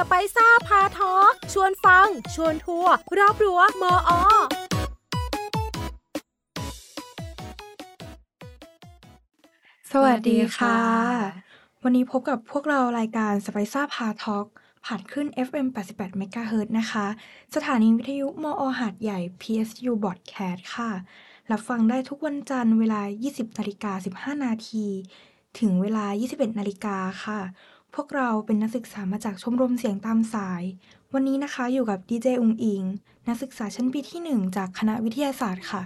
สไปซ่าพาทอล์กชวนฟัง ชวนทัวร์รอบรั้วมออสวัสดีค่ะ วันนี้พบกับพวกเรารายการ s p i c e พาทอ l k ผ่านขึ้น FM 88 MHz นะคะ สถานีวิทยุมอหาดใหญ่ PSU Broadcast ค่ะ รับฟังได้ทุกวันจันทร์เวลา 20นาฬิกา15 นาที ถึงเวลา 21นาฬิกาค่ะ พวกเราเป็นนักศึกษามาจากชมรมเสียงตามสาย วันนี้นะคะอยู่กับดีเจอุงอิง นักศึกษาชั้นปีที่ 1 จากคณะวิทยาศาสตร์ค่ะ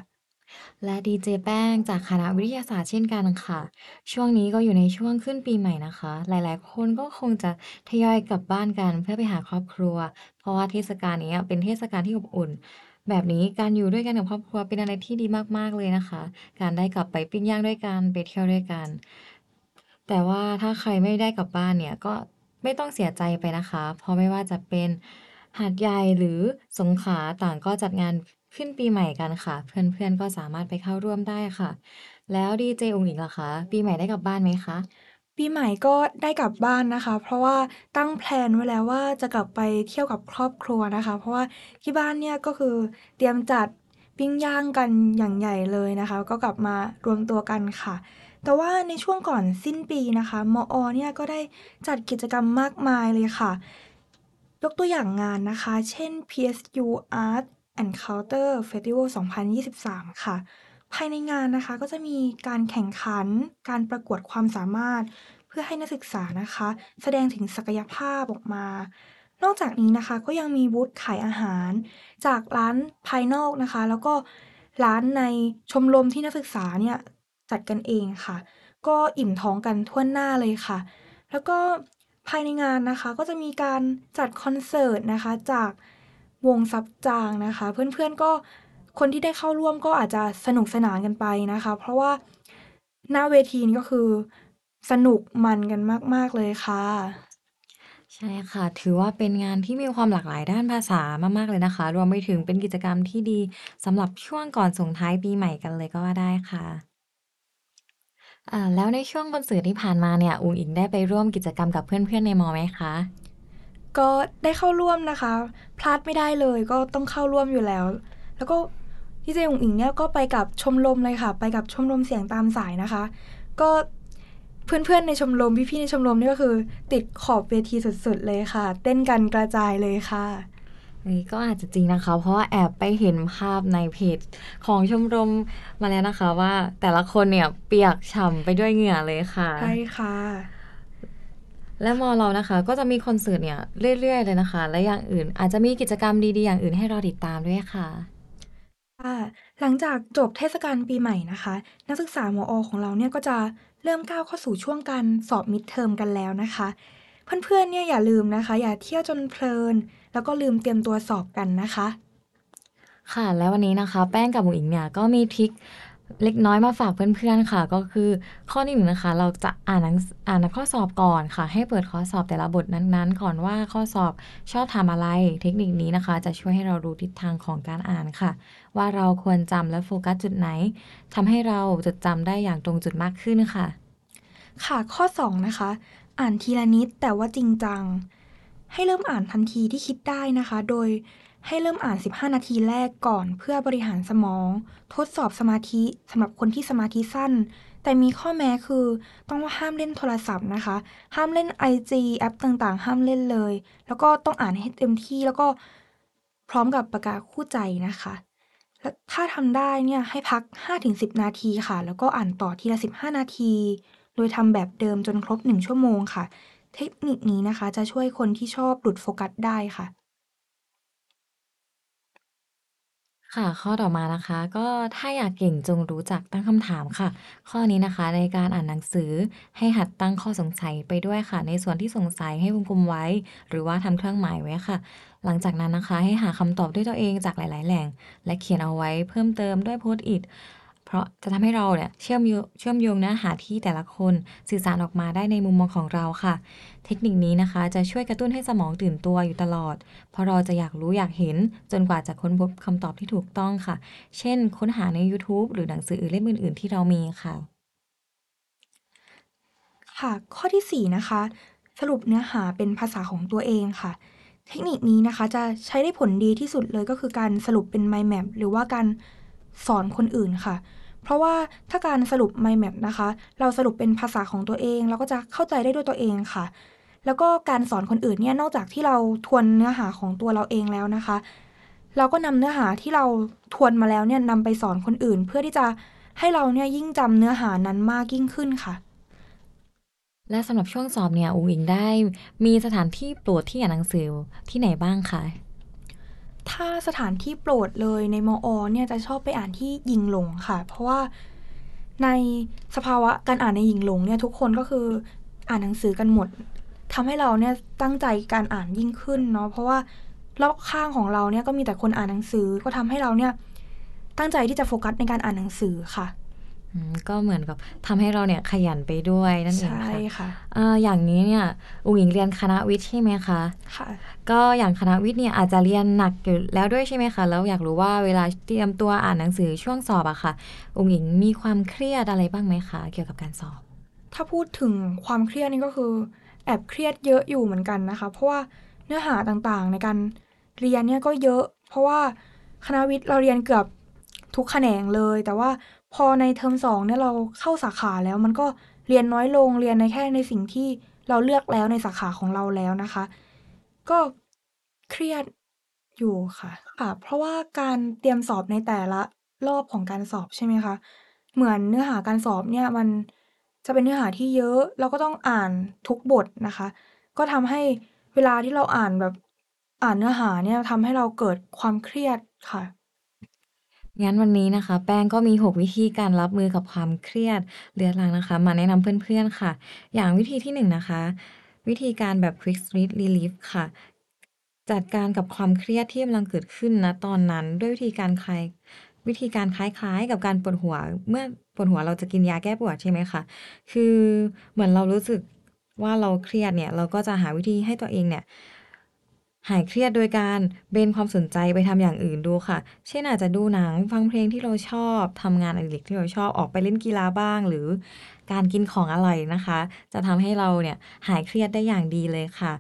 และดีเจแป้งจากคณะวิทยาศาสตร์เช่นกันค่ะ ช่วงนี้ก็อยู่ในช่วงขึ้นปีใหม่นะคะ หลายๆ คนก็คงจะทยอยกลับบ้านกันเพื่อไปหาครอบครัว เพราะว่าเทศกาลนี้เป็นเทศกาลที่อบอุ่น แบบนี้การอยู่ด้วยกันกับครอบครัวเป็นอะไรที่ดีมากๆเลยนะคะ การได้กลับไปปิ้งย่างด้วยกันไปเที่ยวด้วยกัน แต่ว่าถ้าใครไม่ได้กลับบ้านเนี่ย ก็ไม่ต้องเสียใจไปนะคะ เพราะไม่ว่าจะเป็นหาดใหญ่หรือสงขลาต่างก็จัดงานขึ้นปีใหม่กันค่ะ เพื่อนๆก็สามารถไปเข้าร่วมได้ค่ะ แล้วดีเจอุ๋งอิงล่ะคะ ปีใหม่ได้กลับบ้านไหมคะ ปีใหม่ก็ได้กลับบ้านนะคะ เพราะว่าตั้งแพลนไว้แล้วว่าจะกลับไปเที่ยวกับครอบครัวนะคะ เพราะว่าที่บ้านเนี่ยก็คือเตรียมจัดปิ้งย่างกันอย่างใหญ่เลยนะคะ ก็กลับมารวมตัวกันค่ะ แต่ว่าในช่วงก่อนสิ้นปีนะคะ มอ เนี่ยก็ได้จัดกิจกรรมมากมายเลยค่ะ ยกตัวอย่างงานนะคะ เช่น PSU Art and Culture Festival 2023 ค่ะ ภายในงานนะคะก็จะมีการแข่งขัน การประกวดความสามารถ เพื่อให้นักศึกษานะคะ แสดงถึงศักยภาพออกมา นอกจากนี้นะคะก็ยังมีบูธขายอาหาร จากร้านภายนอกนะคะ แล้วก็ร้านในชมรมที่นักศึกษาเนี่ย จัดกันเองค่ะ ก็อิ่มท้องกันทั่วหน้าเลยค่ะ แล้วก็ภายในงานนะคะก็จะมีการจัดคอนเสิร์ตนะคะจากวงซับจางนะคะ เพื่อนๆก็คนที่ได้เข้าร่วมก็อาจจะสนุกสนานกันไปนะคะ เพราะว่าหน้าเวทีนี้ก็คือสนุกมันกันมาก ๆ เลยค่ะ ใช่ค่ะ ถือว่าเป็นงานที่มีความหลากหลายด้านภาษามาก ๆ เลยนะคะ รวมไปถึงเป็นกิจกรรมที่ดีสำหรับช่วงก่อนส่งท้ายปีใหม่กันเลยก็ว่าได้ค่ะ อ่าแล้วในช่วงคอนเสิร์ตที่ผ่านมาเนี่ยอุ๋งอิงได้ไปร่วมกิจกรรมกับเพื่อนๆในมอไหมคะ?ก็ได้เข้าร่วมนะคะ พลาดไม่ได้เลยก็ต้องเข้าร่วมอยู่แล้ว แล้วก็ดีเจอุ๋งอิงเนี่ยก็ไปกับชมรมเลยค่ะ ไปกับชมรมเสียงตามสายนะคะ ก็เพื่อนๆในชมรมพี่ๆในชมรมนี่ก็คือ ติดขอบเวทีสุดๆเลยค่ะ เต้นกันกระจายเลยค่ะ เฮ้ยก็อาจจะจริงนะคะ เพราะว่าแอบไปเห็นภาพในเพจของชมรมมาแล้วนะคะ ว่าแต่ละคนเนี่ยเปียกฉ่ำไปด้วยเหงื่อเลยค่ะ ใช่ค่ะ และมอเรานะคะ ก็จะมีคอนเสิร์ตเนี่ยเรื่อย ๆ เลยนะคะ และอย่างอื่นอาจจะมีกิจกรรมดี ๆ อย่างอื่นให้รอติดตามด้วยค่ะค่ะหลังจากจบเทศกาลปีใหม่นะคะ นักศึกษามอของเราเนี่ยก็จะเริ่มก้าวเข้าสู่ช่วงการสอบ Midterm กันแล้วนะคะ เพื่อนๆเนี่ยอย่าลืมนะคะ อย่าเที่ยวจนเพลิน แล้วก็ลืมเตรียมตัวสอบกันนะคะ ค่ะ แล้ววันนี้นะคะ แป้งกับอุ๋งอิ๋งเนี่ยก็มีทริกเล็กน้อยมาฝากเพื่อนๆค่ะ ก็คือข้อที่1นะคะ เราจะอ่านหนังสอ่านข้อสอบก่อนค่ะ ให้เปิดข้อสอบแต่ละบทนั้นๆ ก่อนว่าข้อสอบชอบถามอะไร เทคนิคนี้นะคะ จะช่วยให้เรารู้ทิศทางของการอ่านค่ะ ว่าเราควรจำและโฟกัสจุดไหนทำให้เราจดจำได้อย่างตรงจุดมากขึ้นค่ะ ค่ะข้อ 2 นะคะ อ่านทีละนิดแต่ว่าจริงจัง ให้เริ่มอ่านทันทีที่คิดได้นะคะ โดยให้เริ่มอ่าน 15 นาทีแรกก่อนเพื่อบริหารสมอง ทดสอบสมาธิสำหรับคนที่สมาธิสั้น แต่มีข้อแม้คือต้องห้ามเล่นโทรศัพท์นะคะ ห้ามเล่นไอจีแอปต่างๆ ห้ามเล่นเลย แล้วก็ต้องอ่านให้เต็มที่แล้วก็พร้อมกับปากกาคู่ใจนะคะและถ้าทำได้เนี่ยให้พัก 5-10 นาทีค่ะ แล้วก็อ่านต่อทีละ 15 นาที โดยทำแบบเดิมจนครบ 1 ชั่วโมงค่ะ เทคนิคนี้นะคะ จะช่วยคนที่ชอบหลุดโฟกัสได้ค่ะ ค่ะ ข้อต่อมานะคะ ก็ถ้าอยากเก่งจงรู้จักตั้งคำถามค่ะ ข้อนี้นะคะในการอ่านหนังสือให้หัดตั้งข้อสงสัยไปด้วยค่ะ ในส่วนที่สงสัยให้วงกลมไว้ หรือว่าทำเครื่องหมายไว้ค่ะ หลังจากนั้นนะคะ ให้หาคำตอบด้วยตัวเองจากหลาย ๆ แหล่ง และเขียนเอาไว้เพิ่มเติมด้วย Post-it เพราะจะทำให้เราเนี่ยเชื่อมโยเชื่อมโยงเนื้อหาที่แต่ละคนสื่อสารออกมาได้ในมุมมองของเราค่ะ เทคนิคนี้นะคะ จะช่วยกระตุ้นให้สมองตื่นตัวอยู่ตลอด เพราะเราจะอยากรู้อยากเห็นจนกว่าจะค้นพบคำตอบที่ถูกต้องค่ะ เช่น ค้นหาในยูทูบหรือหนังสือเล่มอื่น ๆ ที่เรามีค่ะ ค่ะ ข้อที่ 4 นะคะ สรุปเนื้อหาเป็นภาษาของตัวเองค่ะเทคนิคนี้นะคะจะใช้ได้ผลดีที่สุดเลยก็คือการสรุปเป็น mind map หรือว่าการสอนคนอื่นค่ะ เพราะว่าถ้าการสรุป mind map นะคะ เราสรุปเป็นภาษาของตัวเอง เราก็จะเข้าใจได้ด้วยตัวเองค่ะ แล้วก็การสอนคนอื่นเนี่ยนอกจากที่เราทวนเนื้อหาของตัวเราเองแล้วนะคะ เราก็นำเนื้อหาที่เราทวนมาแล้วเนี่ยนำไปสอนคนอื่น เพื่อที่จะให้เราเนี่ยยิ่งจำเนื้อหานั้นมากยิ่งขึ้นค่ะและสำหรับช่วงสอบเนี่ยอุ๋งอิงได้ มีสถานที่โปรดที่อ่านหนังสือที่ไหนบ้างคะ ถ้าสถานที่โปรดเลยในมอเนี่ยจะชอบไปอ่านที่ยิงหลงค่ะ เพราะว่าในสภาวะการอ่านในยิงหลงเนี่ยทุกคนก็คืออ่านหนังสือกันหมดทำให้เราเนี่ยตั้งใจการอ่านยิ่งขึ้นเนาะเพราะว่ารอบข้างของเราเนี่ยก็มีแต่คนอ่านหนังสือก็ทำให้เราเนี่ยตั้งใจที่จะโฟกัสในการอ่านหนังสือค่ะ ก็เหมือนกับทำให้เราเนี่ยขยันไปด้วยนั่นเองใช่ค่ะค่ะอ่าอย่างนี้เนี่ยอุ๋งอิงเรียนคณะวิทย์ใช่ไหมคะค่ะ ก็อย่างคณะวิทย์เนี่ยอาจจะเรียนหนักอยู่แล้วด้วยใช่ไหมคะแล้วอยากรู้ว่าเวลาเตรียมตัวอ่านหนังสือช่วงสอบอะค่ะอุ๋งอิงมีความเครียดอะไรบ้างไหมคะเกี่ยวกับการสอบ ถ้าพูดถึงความเครียดนี่ก็คือแอบเครียดเยอะอยู่เหมือนกันนะคะ เพราะว่าเนื้อหาต่างๆ ในการเรียนเนี่ยก็เยอะ เพราะว่าคณะวิทย์เราเรียนเกือบทุกแขนงเลย แต่ว่า พอในเทอมสองเนี่ยเราเข้าสาขาแล้ว มันก็เรียนน้อยลงเรียนในแค่ในสิ่งที่เราเลือกแล้วในสาขาของเราแล้วนะคะ ก็เครียดอยู่ค่ะค่ะ เพราะว่าการเตรียมสอบในแต่ละรอบของการสอบใช่ไหมคะ เหมือนเนื้อหาการสอบเนี่ยมันจะเป็นเนื้อหาที่เยอะ เราก็ต้องอ่านทุกบทนะคะ ก็ทำให้เวลาที่เราอ่านแบบอ่านเนื้อหาเนี่ยทำให้เราเกิดความเครียดค่ะ งั้นวันนี้นะคะ แป้งก็มี 6 วิธีการรับมือกับความเครียดเรื้อรังนะคะ มาแนะนำเพื่อนๆค่ะ อย่างวิธีที่1นนะคะ วิธีการแบบ quick street relief ค่ะ จัดการกับความเครียดที่กำลังเกิดขึ้นณตอนนั้นด้วยวิธีการคลายวิธีการคล้ายๆ กับการปวดหัว เมื่อปวดหัวเราจะกินยาแก้ปวดใช่ไหมคะคือเหมือนเรารู้สึกว่าเราเครียดเนี่ย เราก็จะหาวิธีให้ตัวเองเนี่ย หายเครียดโดยการเบนความสนใจไปทำอย่างอื่นดูค่ะ เช่นอาจจะดูหนังฟังเพลงที่เราชอบทำงานอดิเรกที่เราชอบออกไปเล่นกีฬาบ้าง หรือการกินของอร่อยนะคะ จะทำให้เราเนี่ยหายเครียดได้อย่างดีเลยค่ะ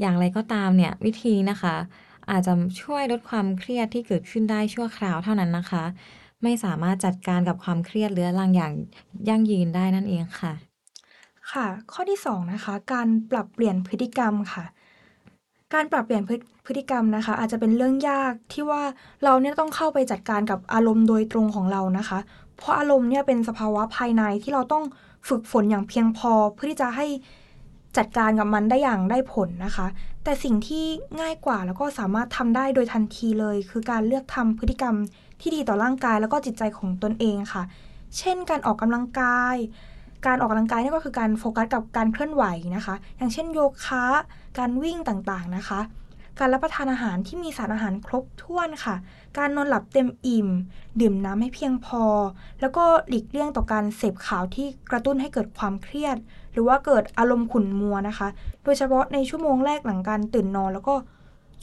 อย่างไรก็ตามเนี่ยวิธีนะคะ อาจจะช่วยลดความเครียดที่เกิดขึ้นได้ชั่วคราวเท่านั้นนะคะ ไม่สามารถจัดการกับความเครียดเรื้อรังอย่างยั่งยืนได้นั่นเองค่ะ ค่ะ ข้อที่สองนะคะการปรับเปลี่ยนพฤติกรรมค่ะ การปรับเปลี่ยนพฤติกรรมนะคะ อาจจะเป็นเรื่องยากที่ว่าเราเนี่ยต้องเข้าไปจัดการกับอารมณ์โดยตรงของเรานะคะ เพราะอารมณ์เนี่ยเป็นสภาวะภายในที่เราต้องฝึกฝนอย่างเพียงพอเพื่อที่จะให้จัดการกับมันได้อย่างได้ผลนะคะ แต่สิ่งที่ง่ายกว่าแล้วก็สามารถทำได้โดยทันทีเลย คือการเลือกทำพฤติกรรมที่ดีต่อร่างกายแล้วก็จิตใจของตนเองค่ะ เช่น การออกกำลังกาย การออกกำลังกายนี่ก็คือการโฟกัสกับการเคลื่อนไหวนะคะ อย่างเช่นโยคะ การวิ่งต่างๆนะคะ การรับประทานอาหารที่มีสารอาหารครบถ้วนค่ะ การนอนหลับเต็มอิ่ม ดื่มน้ำให้เพียงพอ แล้วก็หลีกเลี่ยงต่อการเสพข่าวที่กระตุ้นให้เกิดความเครียด หรือว่าเกิดอารมณ์ขุ่นมัวนะคะ โดยเฉพาะในชั่วโมงแรกหลังการตื่นนอน แล้วก็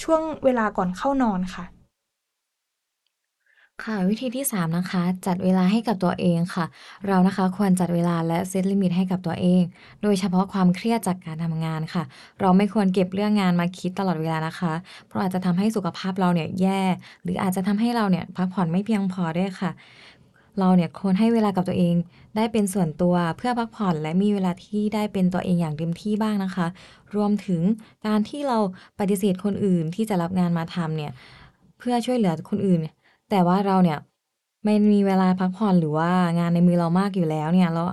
ช่วงเวลาก่อนเข้านอนค่ะ ค่ะวิธีที่ 3 นะคะ จัดเวลาให้กับตัวเองค่ะ เรานะคะควรจัดเวลาและเซตลิมิตให้กับตัวเอง โดยเฉพาะความเครียดจากการทำงานค่ะ เราไม่ควรเก็บเรื่องงานมาคิดตลอดเวลานะคะ เพราะอาจจะทำให้สุขภาพเราเนี่ยแย่ หรืออาจจะทำให้เราเนี่ยพักผ่อนไม่เพียงพอด้วยค่ะ เราเนี่ยควรให้เวลากับตัวเอง ได้เป็นส่วนตัวเพื่อพักผ่อน และมีเวลาที่ได้เป็นตัวเองอย่างเต็มที่บ้างนะคะ รวมถึงการที่เราปฏิเสธคนอื่นที่จะรับงานมาทำเนี่ยเพื่อช่วยเหลือคนอื่น แต่ว่าเราเนี่ยไม่มีเวลาพักผ่อนหรือว่างานในมือเรามากอยู่แล้วเนี่ยเรา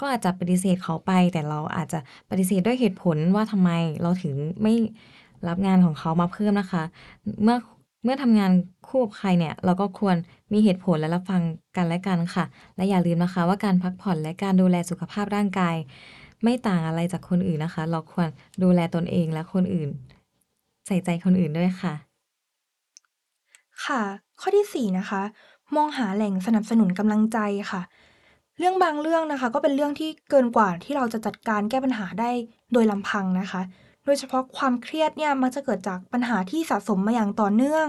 ก็อาจจะปฏิเสธเขาไป แต่เราอาจจะปฏิเสธด้วยเหตุผลว่าทำไมเราถึงไม่รับงานของเขามาเพิ่มนะคะ เมื่อเมื่อทำงานคู่กับใครเนี่ย เราก็ควรมีเหตุผลและรับฟังกันและกันค่ะ และอย่าลืมนะคะ ว่าการพักผ่อนและการดูแลสุขภาพร่างกาย ไม่ต่างอะไรจากคนอื่นนะคะ เราควรดูแลตนเองและคนอื่น ใส่ใจคนอื่นด้วยค่ะ ค่ะ ข้อที่ 4 นะคะ มองหาแหล่งสนับสนุนกำลังใจค่ะ เรื่องบางเรื่องนะคะ ก็เป็นเรื่องที่เกินกว่าที่เราจะจัดการแก้ปัญหาได้โดยลำพังนะคะ โดยเฉพาะความเครียดเนี่ยมักจะเกิดจากปัญหาที่สะสมมาอย่างต่อเนื่อง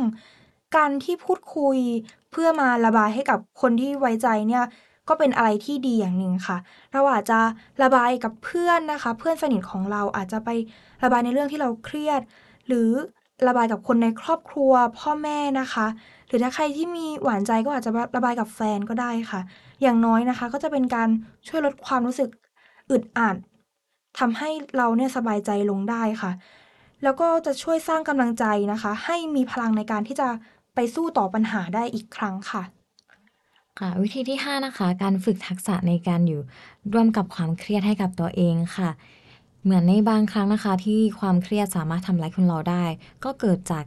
การที่พูดคุยเพื่อมาระบายให้กับคนที่ไว้ใจเนี่ยก็เป็นอะไรที่ดีอย่างหนึ่งค่ะ เราอาจจะระบายกับเพื่อนนะคะ เพื่อนสนิทของเราอาจจะไประบายในเรื่องที่เราเครียด หรือระบายกับคนในครอบครัวพ่อแม่นะคะ หรือถ้าใครที่มีหวานใจก็อาจจะระบายกับแฟนก็ได้ค่ะ อย่างน้อยนะคะ ก็จะเป็นการช่วยลดความรู้สึกอึดอัดทำให้เราเนี่ยสบายใจลงได้ค่ะ แล้วก็จะช่วยสร้างกำลังใจนะคะ ให้มีพลังในการที่จะไปสู้ต่อปัญหาได้อีกครั้งค่ะค่ะวิธีที่ 5 นะคะ การฝึกทักษะในการอยู่ร่วมกับความเครียดให้กับตัวเองค่ะ เหมือนในบางครั้งนะคะ ที่ความเครียดสามารถทำร้ายคนเราได้ ก็เกิดจาก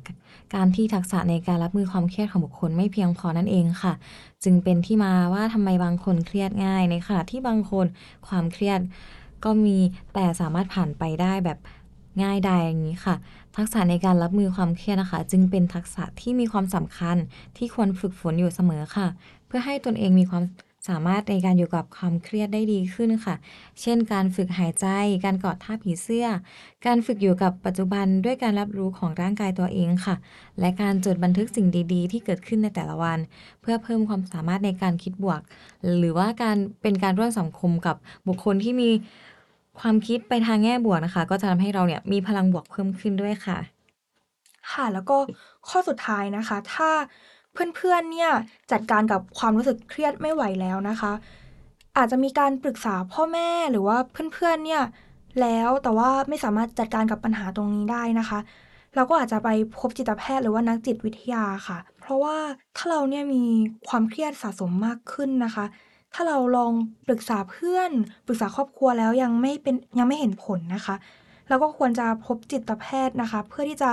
การที่ทักษะในการรับมือความเครียดของบุคคลไม่เพียงพอนั่นเองค่ะ จึงเป็นที่มาว่าทำไมบางคนเครียดง่ายในขณะที่บางคนความเครียดก็มีแต่สามารถผ่านไปได้แบบง่ายดายอย่างนี้ค่ะ ทักษะในการรับมือความเครียดนะคะ จึงเป็นทักษะที่มีความสำคัญที่ควรฝึกฝนอยู่เสมอค่ะ เพื่อให้ตนเองมีความ สามารถในการอยู่กับความเครียดได้ดีขึ้นค่ะ เช่น การฝึกหายใจ การกอดท่าผีเสื้อ การฝึกอยู่กับปัจจุบันด้วยการรับรู้ของร่างกายตัวเองค่ะ และการจดบันทึกสิ่งดีๆ ที่เกิดขึ้นในแต่ละวัน เพื่อเพิ่มความสามารถในการคิดบวก หรือว่าการเป็นการร่วมสังคมกับบุคคลที่มีความคิดไปทางแง่บวกนะคะ ก็จะทำให้เราเนี่ยมีพลังบวกเพิ่มขึ้นด้วยค่ะ ค่ะ แล้วก็ข้อสุดท้ายนะคะ ถ้า เพื่อนๆเนี่ยจัดการกับความรู้สึกเครียดไม่ไหวแล้วนะคะ อาจจะมีการปรึกษาพ่อแม่หรือว่าเพื่อนๆเนี่ยแล้วแต่ว่าไม่สามารถจัดการกับปัญหาตรงนี้ได้นะคะ เราก็อาจจะไปพบจิตแพทย์หรือว่านักจิตวิทยาค่ะ เพราะว่าถ้าเราเนี่ยมีความเครียดสะสมมากขึ้นนะคะ ถ้าเราลองปรึกษาเพื่อนปรึกษาครอบครัวแล้วยังไม่เป็นยังไม่เห็นผลนะคะ เราก็ควรจะพบจิตแพทย์นะคะ เพื่อที่จะ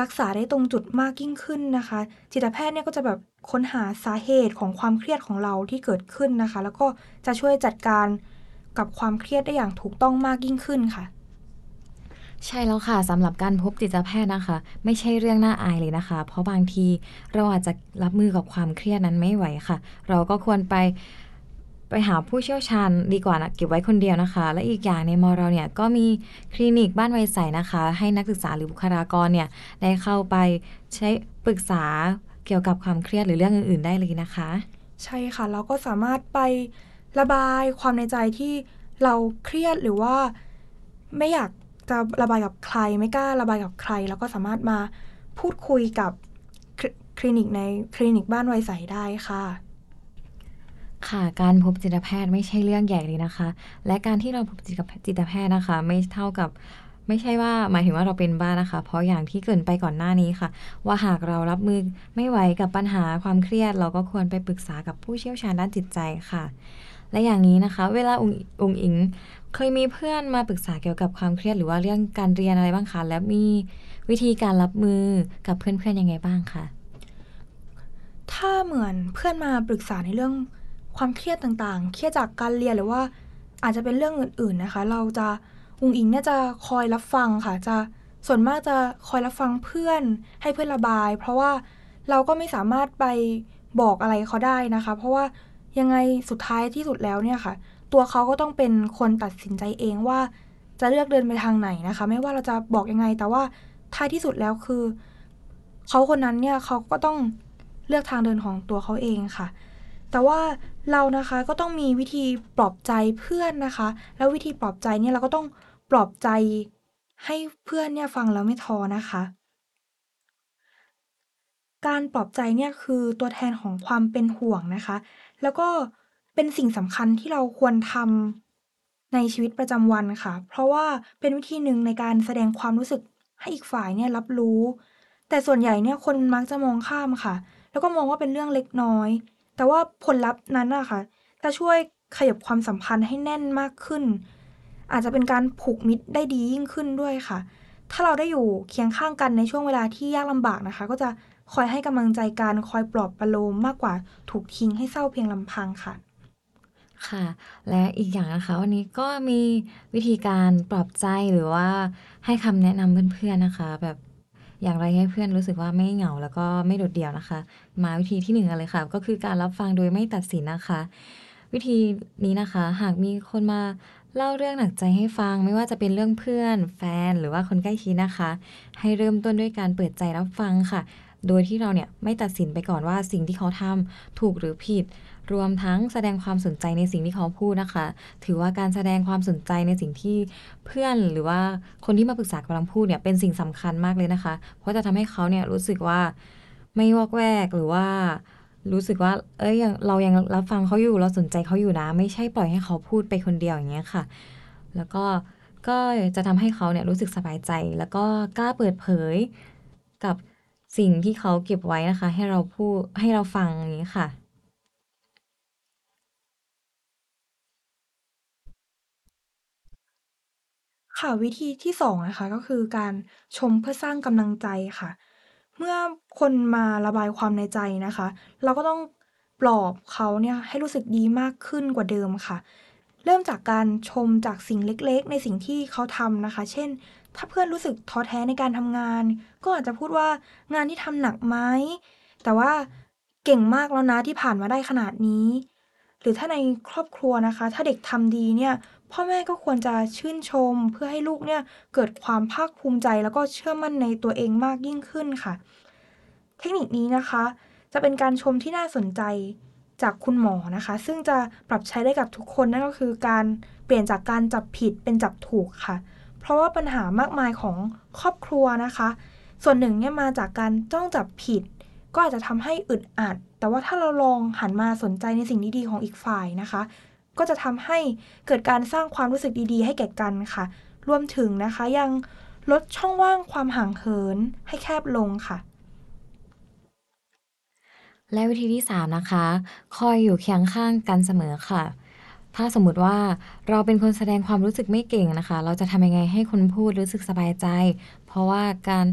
รักษาได้ตรงจุดมากยิ่งขึ้นนะคะ จิตแพทย์เนี่ยก็จะแบบค้นหาสาเหตุของความเครียดของเราที่เกิดขึ้นนะคะ แล้วก็จะช่วยจัดการกับความเครียดได้อย่างถูกต้องมากยิ่งขึ้นค่ะ ใช่แล้วค่ะสำหรับการพบจิตแพทย์นะคะ ไม่ใช่เรื่องน่าอายเลยนะคะ เพราะบางทีเราอาจจะรับมือกับความเครียดนั้นไม่ไหวค่ะ เราก็ควรไป ไปหาผู้เชี่ยวชาญดีกว่านะเก็บไว้คนเดียวนะคะ และอีกอย่างในมอเราเนี่ยก็มีคลินิกบ้านไวใสนะคะ ให้นักศึกษาหรือบุคลากรเนี่ยได้เข้าไปใช้ปรึกษาเกี่ยวกับความเครียดหรือเรื่องอื่น ๆ ได้เลยนะคะ ใช่ค่ะเราก็สามารถไประบายความในใจที่เราเครียดหรือว่าไม่อยากจะระบายกับใครไม่กล้าระบายกับใคร แล้วก็สามารถมาพูดคุยกับคลินิกในคลินิกบ้านไวใสได้ค่ะ ค่ะการพบจิตแพทย์ไม่ใช่เรื่องใหญ่เลยนะคะ และการที่เราพบจิตจิตแพทย์นะคะ ไม่เท่ากับไม่ใช่ว่าหมายถึงว่าเราเป็นบ้านะคะ เพราะอย่างที่เกินไปก่อนหน้านี้ค่ะ ว่าหากเรารับมือไม่ไหวกับปัญหาความเครียด เราก็ควรไปปรึกษากับผู้เชี่ยวชาญด้านจิตใจค่ะ และอย่างนี้นะคะ เวลาององอิงเคยมีเพื่อนมาปรึกษาเกี่ยวกับความเครียด หรือว่าเรื่องการเรียนอะไรบ้างคะแล้วมีวิธีการรับมือกับเพื่อนๆยังไงบ้างคะถ้าเหมือนเพื่อนมาปรึกษาในเรื่อง ความเครียดต่างๆ เครียดจากการเรียนหรือว่าอาจจะเป็นเรื่องอื่น ๆนะคะ เราจะอุงอิงเนี่ยจะคอยรับฟังค่ะ จะส่วนมากจะคอยรับฟังเพื่อนให้เพื่อนระบาย เพราะว่าเราก็ไม่สามารถไปบอกอะไรเขาได้นะคะ เพราะว่ายังไงสุดท้ายที่สุดแล้วเนี่ยค่ะ ตัวเขาก็ต้องเป็นคนตัดสินใจเองว่าจะเลือกเดินไปทางไหนนะคะ ไม่ว่าเราจะบอกยังไง แต่ว่าท้ายที่สุดแล้วคือเขาคนนั้นเนี่ยเขาก็ต้องเลือกทางเดินของตัวเขาเองค่ะ แต่ว่า เรานะคะก็ต้องมีวิธีปลอบใจเพื่อนนะคะ แล้ววิธีปลอบใจเนี่ยเราก็ต้องปลอบใจให้เพื่อนเนี่ยฟังแล้วไม่ท้อนะคะ การปลอบใจเนี่ยคือตัวแทนของความเป็นห่วงนะคะ แล้วก็เป็นสิ่งสำคัญที่เราควรทำในชีวิตประจำวันค่ะ เพราะว่าเป็นวิธีหนึ่งในการแสดงความรู้สึกให้อีกฝ่ายเนี่ยรับรู้ แต่ส่วนใหญ่เนี่ยคนมักจะมองข้ามค่ะ แล้วก็มองว่าเป็นเรื่องเล็กน้อย แต่ว่าผลลัพธ์นั้นอะค่ะจะช่วยขยับความสัมพันธ์ให้แน่นมากขึ้น อาจจะเป็นการผูกมิตรได้ดียิ่งขึ้นด้วยค่ะ ถ้าเราได้อยู่เคียงข้างกันในช่วงเวลาที่ยากลำบากนะคะ ก็จะคอยให้กำลังใจกันคอยปลอบประโลมมากกว่าถูกทิ้งให้เศร้าเพียงลำพังค่ะค่ะ และอีกอย่างนะคะวันนี้ก็มีวิธีการปลอบใจหรือว่าให้คำแนะนำเพื่อนๆนะคะ แบบ อย่างไรให้เพื่อนรู้สึกว่าไม่เหงาแล้วก็ไม่โดดเดี่ยวนะคะ มาวิธีที่หนึ่งกันเลยค่ะ ก็คือการรับฟังโดยไม่ตัดสินนะคะ วิธีนี้นะคะ หากมีคนมาเล่าเรื่องหนักใจให้ฟังไม่ว่าจะเป็นเรื่องเพื่อน แฟนหรือว่าคนใกล้ชิดนะคะ ให้เริ่มต้นด้วยการเปิดใจรับฟังค่ะ โดยที่เราเนี่ยไม่ตัดสินไปก่อนว่าสิ่งที่เขาทำถูกหรือผิด รวมทั้งแสดงความสนใจในสิ่งที่เขาพูดนะคะ ถือว่าการแสดงความสนใจในสิ่งที่เพื่อนหรือว่าคนที่มาปรึกษากำลังพูดเนี่ยเป็นสิ่งสำคัญมากเลยนะคะ เพราะจะทำให้เขาเนี่ยรู้สึกว่าไม่วอกแวกหรือว่ารู้สึกว่า เอ้ยเรายังรับฟังเขาอยู่เราสนใจเขาอยู่นะ ไม่ใช่ปล่อยให้เขาพูดไปคนเดียวอย่างเงี้ยค่ะ แล้วก็ก็จะทำให้เขาเนี่ยรู้สึกสบายใจ แล้วก็กล้าเปิดเผยกับสิ่งที่เขาเก็บไว้นะคะ ให้เราพูดให้เราฟังอย่างนี้ค่ะ ค่ะ วิธีที่สองนะคะ ก็คือการชมเพื่อสร้างกำลังใจค่ะ เมื่อคนมาระบายความในใจนะคะ เราก็ต้องปลอบเขาเนี่ยให้รู้สึกดีมากขึ้นกว่าเดิมค่ะ เริ่มจากการชมจากสิ่งเล็กๆ ในสิ่งที่เขาทำนะคะ เช่น ถ้าเพื่อนรู้สึกท้อแท้ในการทำงาน ก็อาจจะพูดว่างานที่ทำหนักไหมแต่ว่าเก่งมากแล้วนะที่ผ่านมาได้ขนาดนี้ หรือถ้าในครอบครัวนะคะ ถ้าเด็กทำดีเนี่ย พ่อแม่ก็ควรจะชื่นชม เพื่อให้ลูกเนี่ยเกิดความภาคภูมิใจ แล้วก็เชื่อมั่นในตัวเองมากยิ่งขึ้นค่ะ เทคนิคนี้นะคะ จะเป็นการชมที่น่าสนใจจากคุณหมอนะคะ ซึ่งจะปรับใช้ได้กับทุกคนนั่นก็คือการเปลี่ยนจากการจับผิดเป็นจับถูกค่ะ เพราะว่าปัญหามากมายของครอบครัวนะคะ ส่วนหนึ่งเนี่ยมาจากการจ้องจับผิด ก็อาจจะทำให้อึดอัด แต่ว่าถ้าเราลองหันมาสนใจในสิ่งดีๆของอีกฝ่ายนะคะ ก็จะทำให้เกิดการสร้างความรู้สึกดีๆ ให้แก่กันค่ะ รวมถึงนะคะยังลดช่องว่างความห่างเหินให้แคบลงค่ะ และวิธีที่ 3 นะคะ คอยอยู่เคียงข้างกันเสมอค่ะ ถ้าสมมติว่าเราเป็นคนแสดงความรู้สึกไม่เก่งนะคะ เราจะทำยังไงให้คนพูดรู้สึกสบายใจ เพราะว่าการ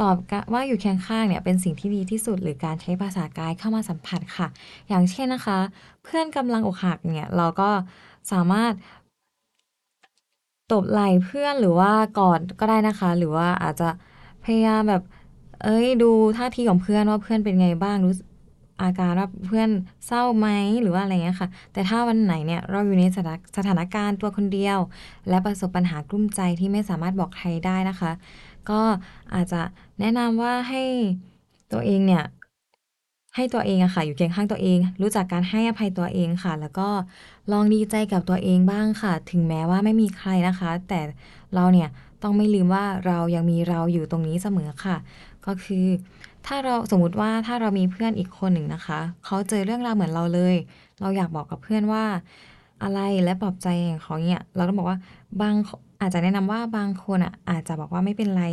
ตอบว่าอยู่เคียงข้างเนี่ยเป็นสิ่งที่ดีที่สุด หรือการใช้ภาษากายเข้ามาสัมผัสค่ะ อย่างเช่นนะคะ เพื่อนกำลังอกหักเนี่ยเราก็สามารถตบไหล่เพื่อนหรือว่ากอดก็ได้นะคะ หรือว่าอาจจะพยายามแบบ เอ้ยดูท่าทีของเพื่อนว่าเพื่อนเป็นไงบ้างรู้อาการว่าเพื่อนเศร้าไหมหรือว่าอะไรเงี้ยค่ะ แต่ถ้าวันไหนเนี่ยเราอยู่ในสถานสถานการณ์ตัวคนเดียว และประสบปัญหากลุ้มใจที่ไม่สามารถบอกใครได้นะคะ ก็อาจจะแนะนำว่าให้ตัวเองเนี่ย ให้ตัวเองอะค่ะ อยู่เคียงข้างตัวเอง รู้จักการให้อภัยตัวเองค่ะ แล้วก็ลองดีใจกับตัวเองบ้างค่ะ ถึงแม้ว่าไม่มีใครนะคะ แต่เราเนี่ยต้องไม่ลืมว่าเรายังมีเราอยู่ตรงนี้เสมอค่ะ ก็คือถ้าเราสมมุติว่าถ้าเรามีเพื่อนอีกคนหนึ่งนะคะเขาเจอเรื่องราวเหมือนเราเลย เราอยากบอกกับเพื่อนว่าอะไรและปลอบใจของเขาเนี่ยเราต้องบอกว่าบาง อาจจะแนะนำว่าบางคนอะอาจจะบอกว่าไม่เป็นไร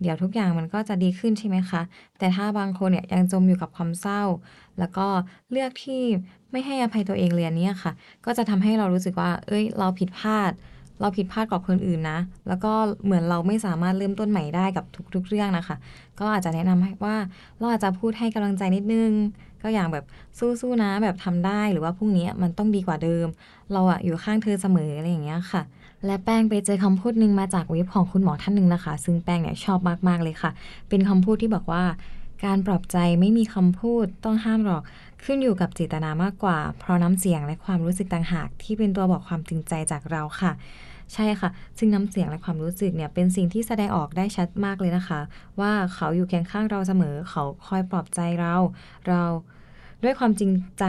เดี๋ยวทุกอย่างมันก็จะดีขึ้นใช่ไหมคะ แต่ถ้าบางคนเนี่ยยังจมอยู่กับความเศร้า แล้วก็เลือกที่ไม่ให้อภัยตัวเองเลยนนี้ค่ะ ก็จะทำให้เรารู้สึกว่า เอ้ย เราผิดพลาด เราผิดพลาดกับคนอื่นนะ แล้วก็เหมือนเราไม่สามารถเริ่มต้นใหม่ได้กับทุก ๆ เรื่องนะคะ ก็อาจจะแนะนำให้ว่าเราอาจจะพูดให้กำลังใจนิดนึงก็อย่างแบบสู้ๆนะแบบทำได้หรือว่าพรุ่งนี้มันต้องดีกว่าเดิม เราอะอยู่ข้างเธอเสมออะไรอย่างเงี้ยค่ะ และแป้งไปเจอคำพูดหนึ่งมาจากเว็บของคุณหมอท่านหนึ่งนะคะ ซึ่งแป้งเนี่ยชอบมากๆเลยค่ะ เป็นคำพูดที่บอกว่า การปลอบใจไม่มีคำพูดต้องห้ามหรอกขึ้นอยู่กับเจตนามากกว่า เพราะน้ำเสียงและความรู้สึกต่างหาก ที่เป็นตัวบอกความจริงใจจากเราค่ะ ใช่ค่ะ ซึ่งน้ำเสียงและความรู้สึกเนี่ยเป็นสิ่งที่แสดงออกได้ชัดมากเลยนะคะ ว่าเขาอยู่เคียงข้างเราเสมอ เขาคอยปลอบใจเรา เราด้วยความจริงใจ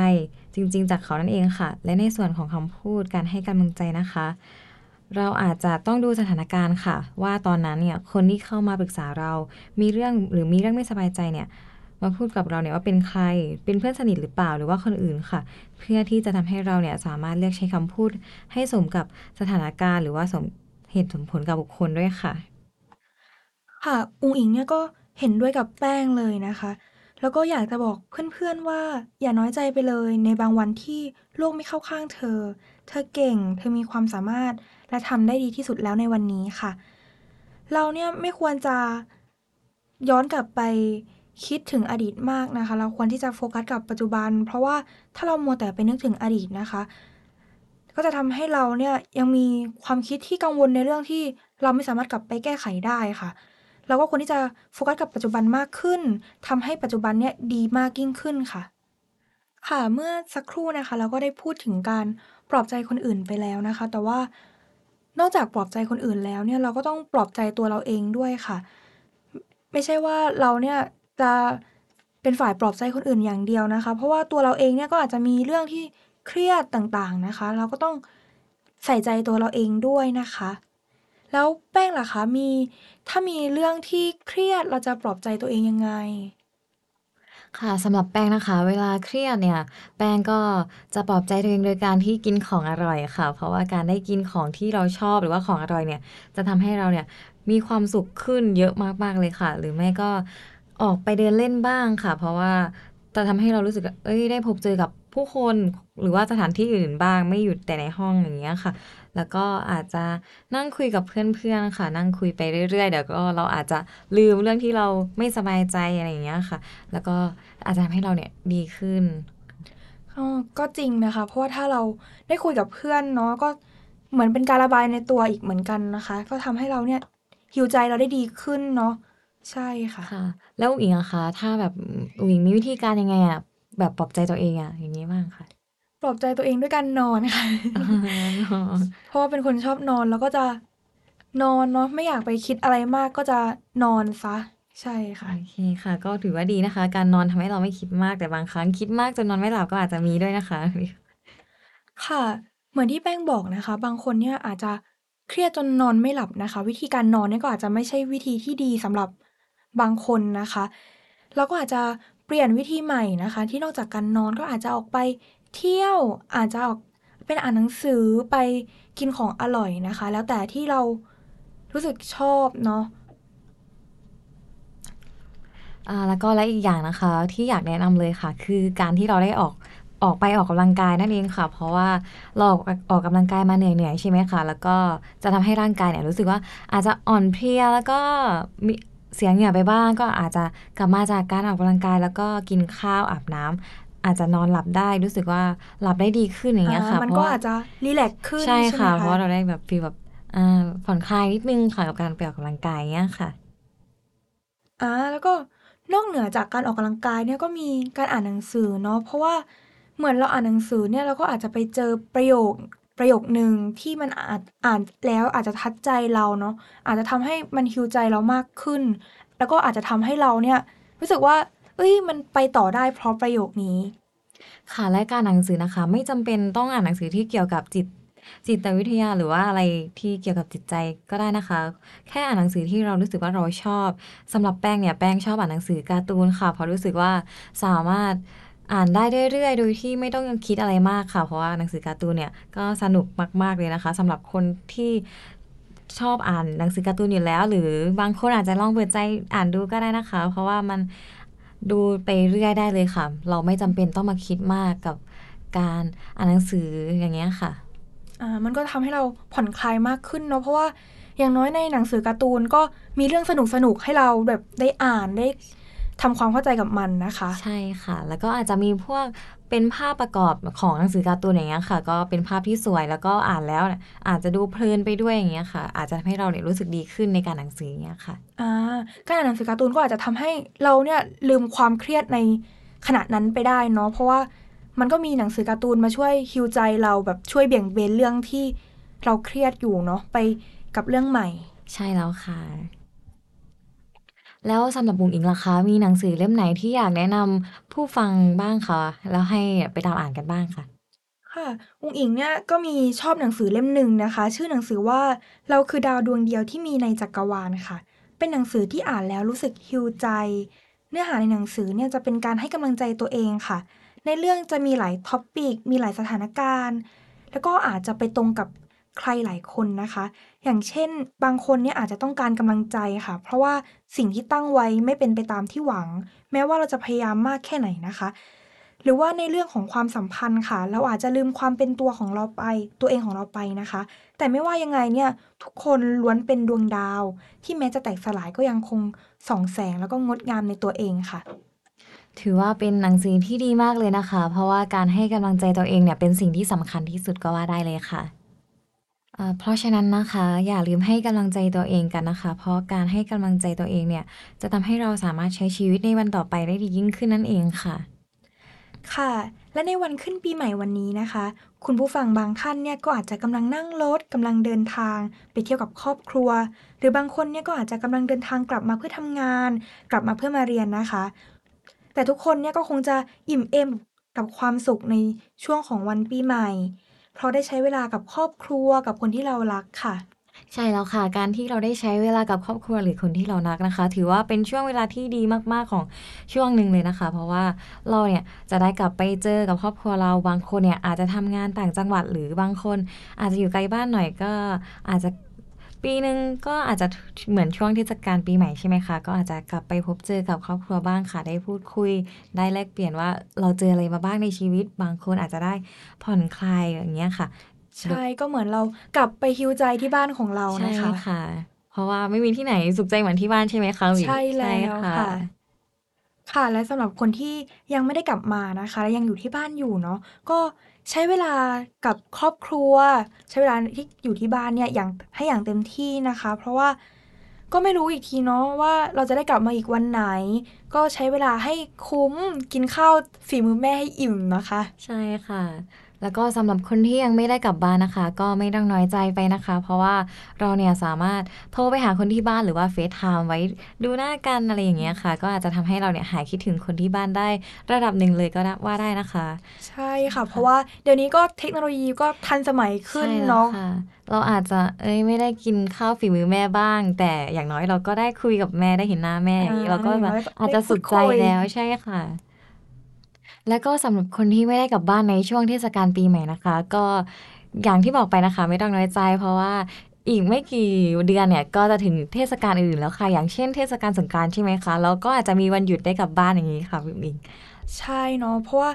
จริง ๆ จากเขานั่นเองค่ะ และในส่วนของคำพูดการให้กำลังใจนะคะ เราอาจจะต้องดูสถานการณ์ค่ะ ว่าตอนนั้นเนี่ยคนที่เข้ามาปรึกษาเรามีเรื่องหรือมีเรื่องไม่สบายใจเนี่ยมาพูดกับเราเนี่ยว่าเป็นใคร เป็นเพื่อนสนิทหรือเปล่าหรือว่าคนอื่นค่ะ เพื่อที่จะทำให้เราเนี่ยสามารถเลือกใช้คำพูด ให้สมกับสถานการณ์หรือว่าสมเหตุสมผลกับบุคคลด้วยค่ะ ค่ะอุงอิงเนี่ยก็เห็นด้วยกับแป้งเลยนะคะ แล้วก็อยากจะบอกเพื่อนๆว่าอย่าน้อยใจไปเลยในบางวันที่โลกไม่เข้าข้างเธอ เธอเก่ง เธอมีความสามารถ และทำได้ดีที่สุดแล้วในวันนี้ค่ะ เราเนี่ยไม่ควรจะย้อนกลับไปคิดถึงอดีตมากนะคะ เราควรที่จะโฟกัสกับปัจจุบัน เพราะว่าถ้าเรามัวแต่ไปนึกถึงอดีตนะคะ ก็จะทำให้เราเนี่ยยังมีความคิดที่กังวลในเรื่องที่เราไม่สามารถกลับไปแก้ไขได้ค่ะ เราก็ควรที่จะโฟกัสกับปัจจุบันมากขึ้นทำให้ปัจจุบันเนี่ยดีมากยิ่งขึ้นค่ะ ค่ะเมื่อสักครู่นะคะ เราก็ได้พูดถึงการปลอบใจคนอื่นไปแล้วนะคะ แต่ว่า นอกจากปลอบใจคนอื่นแล้วเนี่ย เราก็ต้องปลอบใจตัวเราเองด้วยค่ะ ไม่ใช่ว่าเราเนี่ยจะเป็นฝ่ายปลอบใจคนอื่นอย่างเดียวนะคะ เพราะว่าตัวเราเองเนี่ยก็อาจจะมีเรื่องที่เครียดต่างๆนะคะ เราก็ต้องใส่ใจตัวเราเองด้วยนะคะ แล้วแป้งล่ะคะมีถ้ามีเรื่องที่เครียดเราจะปลอบใจตัวเองยังไง ค่ะสำหรับแป้งนะคะ เวลาเครียดเนี่ย แป้งก็จะปลอบใจตัวเองโดยการที่กินของอร่อยค่ะ เพราะว่าการได้กินของที่เราชอบหรือว่าของอร่อยเนี่ย จะทำให้เราเนี่ยมีความสุขขึ้นเยอะมากๆเลยค่ะ หรือไม่ก็ออกไปเดินเล่นบ้างค่ะ เพราะว่าจะทำให้เรารู้สึกเอ้ยได้พบเจอกับผู้คนหรือว่าสถานที่อื่นบ้างไม่อยู่แต่ในห้องอย่างเงี้ยค่ะ แล้วก็อาจจะนั่งคุยกับเพื่อนๆค่ะ นั่งคุยไปเรื่อยๆ เดี๋ยวก็เราอาจจะลืมเรื่องที่เราไม่สบายใจอะไรอย่างเงี้ยค่ะ แล้วก็อาจจะทำให้เราเนี่ยดีขึ้นอ๋อก็จริงนะคะ เพราะว่าถ้าเราได้คุยกับเพื่อนเนาะก็เหมือนเป็นการระบายในตัวอีกเหมือนกันนะคะ ก็ทำให้เราเนี่ยฮิวใจเราได้ดีขึ้นเนาะใช่ค่ะค่ะ แล้วอุ๋งอิงอะคะ ถ้าแบบอุ๋งอิงมีวิธีการยังไงอะแบบปลอบใจตัวเองอะอย่างนี้บ้างค่ะ ปลอบใจตัวเองด้วยการนอนค่ะ เพราะว่าเป็นคนชอบนอนแล้วก็จะนอนเนาะไม่อยากไปคิดอะไรมากก็จะนอนซะ ใช่ค่ะโอเคค่ะ ก็ถือว่าดีนะคะ การนอนทำให้เราไม่คิดมากแต่บางครั้งคิดมากจนนอนไม่หลับก็อาจจะมีด้วยนะคะ ค่ะ เหมือนที่แป้งบอกนะคะ บางคนเนี่ยอาจจะเครียดจนนอนไม่หลับนะคะ วิธีการนอนเนี่ยก็อาจจะไม่ใช่วิธีที่ดีสำหรับบางคนนะคะเราก็อาจจะเปลี่ยนวิธีใหม่นะคะ ที่นอกจากการนอนก็อาจจะออกไป เที่ยวอาจจะออกเป็นอ่านหนังสือไปกินของอร่อยนะคะ แล้วแต่ที่เรารู้สึกชอบเนาะอ่าแล้วก็และอีกอย่างนะคะ ที่อยากแนะนำเลยค่ะ คือการที่เราได้ออกออกไปออกกำลังกายนั่นเองค่ะ เพราะว่าเราออกออกกำลังกายมาเหนื่อยๆใช่ไหมคะแล้วก็จะทำให้ร่างกายเนี่ยรู้สึกว่าอาจจะอ่อนเพลียแล้วก็มีเสียงเหงื่อไปบ้าง ก็อาจจะกลับมาจากการออกกำลังกาย แล้วก็กินข้าวอาบน้ำ อาจจะนอนหลับได้รู้สึกว่าหลับได้ดีขึ้นอย่างเงี้ยค่ะอ่ามันเพก็ราะว่าอาจจะรีแลกซ์ขึ้นใช่ใช่ไหมค่ะคะเพราะว่าเราได้แบบฟีลแบบอ่าผ่อนคลายนิดนึงค่ะกับการไปออกกำลังกายเงี้ยค่ะอ่าแล้วก็นอกเหนือจากการออกกำลังกายเนี่ยก็มีการอ่านหนังสือเนาะเพราะว่าเหมือนเราอ่านหนังสือเนี่ยเราก็อาจจะไปเจอประโยคประโยคหนึ่งที่มันอาจอ่านแล้วอาจจะทัดใจเราเนาะอาจจะทำให้มันฮิวใจเรามากขึ้น แล้วก็อาจจะทำให้เราเนี่ยรู้สึกว่าเอ้ยมันไปต่อได้เพราะประโยคนี้ ค่ะและการอ่านหนังสือนะคะ ไม่จำเป็นต้องอ่านหนังสือที่เกี่ยวกับจิตจิตวิทยาหรือว่าอะไรที่เกี่ยวกับจิตใจก็ได้นะคะ แค่อ่านหนังสือที่เรารู้สึกว่าเราชอบสำหรับแป้งเนี่ยแป้งชอบอ่านหนังสือการ์ตูนค่ะเพราะรู้สึกว่าสามารถอ่านได้เรื่อยๆ โดยที่ไม่ต้องคิดอะไรมากค่ะ เพราะว่าหนังสือการ์ตูนเนี่ยก็สนุกมากๆเลยนะคะสำหรับคนที่ชอบอ่านหนังสือการ์ตูนอยู่แล้ว หรือบางคนอาจจะลองเปิดใจอ่านดูก็ได้นะคะ เพราะว่ามัน ดูไปเรื่อยได้เลยค่ะ เราไม่จำเป็นต้องมาคิดมากกับการอ่านหนังสืออย่างเงี้ยค่ะอ่ามันก็ทำให้เราผ่อนคลายมากขึ้นเนาะเพราะว่าอย่างน้อยในหนังสือการ์ตูนก็มีเรื่องสนุกสนุกให้เราแบบได้อ่านได้ ทำความเข้าใจกับมันนะคะ ใช่ค่ะ แล้วก็อาจจะมีพวกเป็นภาพประกอบของหนังสือการ์ตูนอย่างเงี้ยค่ะ ก็เป็นภาพที่สวยแล้วก็อ่านแล้วเนี่ยอาจจะดูเพลินไปด้วยอย่างเงี้ยค่ะ อาจจะทำให้เราเนี่ยรู้สึกดีขึ้นในการหนังสืออย่างเงี้ยค่ะอ่าการอ่านหนังสือการ์ตูนก็อาจจะทำให้เราเนี่ยลืมความเครียดในขณะนั้นไปได้เนาะเพราะว่ามันก็มีหนังสือการ์ตูนมาช่วยฮิวใจเราแบบช่วยเบี่ยงเบนเรื่องที่เราเครียดอยู่เนาะไปกับเรื่องใหม่ ใช่แล้วค่ะ แล้วสำหรับบุ๋งอิงล่ะคะ มีหนังสือเล่มไหนที่อยากแนะนำผู้ฟังบ้างคะแล้วให้ไปตามอ่านกันบ้างค่ะ ค่ะอุงอิงเนี่ยก็มีชอบหนังสือเล่มหนึ่งนะคะ ชื่อหนังสือว่าเราคือดาวดวงเดียวที่มีในจักรวาลค่ะ เป็นหนังสือที่อ่านแล้วรู้สึกฮิวใจ เนื้อหาในหนังสือเนี่ยจะเป็นการให้กำลังใจตัวเองค่ะ ในเรื่องจะมีหลาย topic มีหลายสถานการณ์ แล้วก็อาจจะไปตรงกับ ใครหลายคนนะคะ อย่างเช่น บางคนเนี่ยอาจจะต้องการกำลังใจค่ะ เพราะว่าสิ่งที่ตั้งไว้ไม่เป็นไปตามที่หวัง แม้ว่าเราจะพยายามมากแค่ไหนนะคะ หรือว่าในเรื่องของความสัมพันธ์ค่ะ เราอาจจะลืมความเป็นตัวของเราไป ตัวเองของเราไปนะคะ แต่ไม่ว่ายังไงเนี่ยทุกคนล้วนเป็นดวงดาว ที่แม้จะแตกสลายก็ยังคงส่องแสงแล้วก็งดงามในตัวเองค่ะถือว่าเป็นหนังสือที่ดีมากเลยนะคะ เพราะว่าการให้กำลังใจตัวเองเนี่ยเป็นสิ่งที่สำคัญที่สุดก็ว่าได้เลยค่ะ อ่า เพราะฉะนั้นนะคะ อย่าลืมให้กำลังใจตัวเองกันนะคะ เพราะการให้กำลังใจตัวเองเนี่ย จะทำให้เราสามารถใช้ชีวิตในวันต่อไปได้ดียิ่งขึ้นนั่นเองค่ะ ค่ะ และในวันขึ้นปีใหม่วันนี้นะคะ คุณผู้ฟังบางท่านเนี่ยก็อาจจะกำลังนั่งรถกำลังเดินทาง ไปเที่ยวกับครอบครัว หรือบางคนเนี่ยก็อาจจะกำลังเดินทางกลับมาเพื่อทำงาน กลับมาเพื่อมาเรียนนะคะ แต่ทุกคนเนี่ยก็คงจะอิ่มเอมกับความสุขในช่วงของวันปีใหม่ เพราะได้ใช้เวลากับครอบครัวกับคนที่เรารักค่ะ ใช่แล้วค่ะ การที่เราได้ใช้เวลากับครอบครัวหรือคนที่เรารักนะคะ ถือว่าเป็นช่วงเวลาที่ดีมากๆของช่วงหนึ่งเลยนะคะ เพราะว่าเราเนี่ยจะได้กลับไปเจอกับครอบครัวเราบางคนเนี่ยอาจจะทำงานต่างจังหวัดหรือบางคน อาจจะอยู่ไกลบ้านหน่อยก็อาจจะ ปีหนึ่งก็อาจจะเหมือนช่วงเทศกาลปีใหม่ใช่ไหมคะ ก็อาจจะกลับไปพบเจอกับครอบครัวบ้างค่ะ ได้พูดคุย ได้แลกเปลี่ยนว่าเราเจออะไรมาบ้างในชีวิต บางคนอาจจะได้ผ่อนคลายอย่างเงี้ยค่ะ ใช่ก็เหมือนเรากลับไปฮิวใจที่บ้านของเราใช่นะคะค่ะ เพราะว่าไม่มีที่ไหนสุขใจเหมือนที่บ้านใช่ไหมคะหวิใช่แล้วค่ะค่ะและสำหรับคนที่ยังไม่ได้กลับมานะคะและยังอยู่ที่บ้านอยู่เนาะก็ ใช้เวลากับครอบครัว ใช้เวลาที่อยู่ที่บ้านเนี่ยอย่างให้อย่างเต็มที่นะคะ เพราะว่าก็ไม่รู้อีกทีเนาะว่าเราจะได้กลับมาอีกวันไหน ก็ใช้เวลาให้คุ้มกินข้าวฝีมือแม่ให้อิ่มนะคะ ใช่ค่ะ แล้วก็สำหรับคนที่ยังไม่ได้กลับบ้านนะคะ ก็ไม่ต้องน้อยใจไปนะคะ เพราะว่าเราเนี่ยสามารถโทรไปหาคนที่บ้านหรือว่าเฟซไทม์ไว้ดูหน้ากันอะไรอย่างเงี้ยค่ะ ก็อาจจะทำให้เราเนี่ยหายคิดถึงคนที่บ้านได้ระดับหนึ่งเลยก็ได้ว่าได้นะคะ ใช่ค่ะ เพราะว่าเดี๋ยวนี้ก็เทคโนโลยีก็ทันสมัยขึ้นใช่แล้วเนาะค่ะเราอาจจะเอ้ยไม่ได้กินข้าวฝีมือแม่บ้าง แต่อย่างน้อยเราก็ได้คุยกับแม่ได้เห็นหน้าแม่อย่างงี้อ่าเราก็แบบได้อาจจะสุขใจพูดคุยแล้วใช่ค่ะ แล้วก็สำหรับคนที่ไม่ได้กลับบ้านในช่วงเทศกาลปีใหม่นะคะ ก็อย่างที่บอกไปนะคะ ไม่ต้องน้อยใจ เพราะว่าอีกไม่กี่เดือนเนี่ยก็จะถึงเทศกาลอื่นแล้วค่ะ อย่างเช่นเทศกาลสงกรานต์ใช่ไหมคะแล้วก็อาจจะมีวันหยุดได้กลับบ้านอย่างนี้ค่ะพี่อิงใช่เนาะเพราะว่า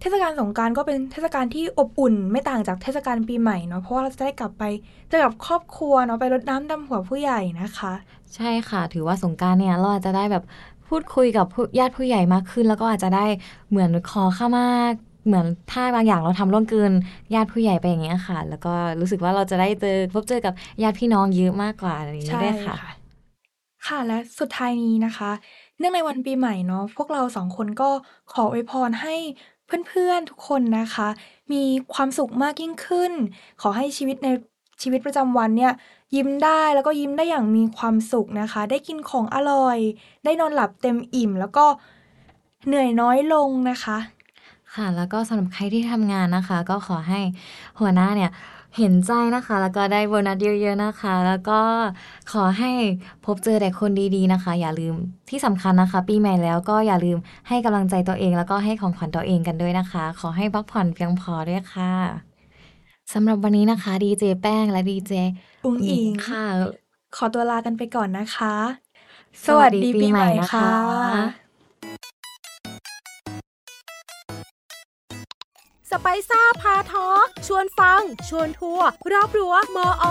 เทศกาลสงกรารก็เป็นเทศกาลที่อบอุ่น ไม่ต่างจากเทศกาลปีใหม่เนาะเพราะว่าเราจะได้กลับไปเจอกับครอบครัวเนาะไปรดน้ำดำหัวผู้ใหญ่นะคะ ใช่ค่ะ ถือว่าสงกรารเนี่ยเราอาจจะได้แบบ พูดคุยกับญาติผู้ใหญ่มากขึ้น แล้วก็อาจจะได้เหมือนขอข้ามาเหมือนถ้าบางอย่างเราทำล่วงเกินญาติผู้ใหญ่ไปอย่างเงี้ยค่ะ แล้วก็รู้สึกว่าเราจะได้เจอพบเจอกับญาติพี่น้องเยอะมากกว่าอะไรอย่างนี้ใช่ด้วยค่ะ ค่ะและสุดท้ายนี้นะคะ เนื่องในวันปีใหม่เนาะพวกเราสองคนก็ขออวยพรให้เพื่อนๆทุกคนนะคะ มีความสุขมากยิ่งขึ้น ขอให้ชีวิตใน ชีวิตประจำวันเนี่ยยิ้มได้แล้วก็ยิ้มได้อย่างมีความสุขนะคะ ได้กินของอร่อย ได้นอนหลับเต็มอิ่ม แล้วก็เหนื่อยน้อยลงนะคะ ค่ะ แล้วก็สำหรับใครที่ทำงานนะคะ ก็ขอให้หัวหน้าเนี่ยเห็นใจนะคะ แล้วก็ได้โบนัสเยอะๆนะคะ แล้วก็ขอให้พบเจอแต่คนดีๆนะคะ อย่าลืมที่สำคัญนะคะ ปีใหม่แล้วก็อย่าลืมให้กำลังใจตัวเอง แล้วก็ให้ของขวัญตัวเองกันด้วยนะคะ ขอให้พักผ่อนเพียงพอด้วยค่ะ สำหรับวันนี้นะคะดีเจแป้งและดีเจอุ๋งอิงค่ะ ขอตัวลากันไปก่อนนะคะ สวัสดีปีใหม่นะคะสไปซ่าพาทอล์กชวนฟัง ชวนทัวร์รอบรั้วมอ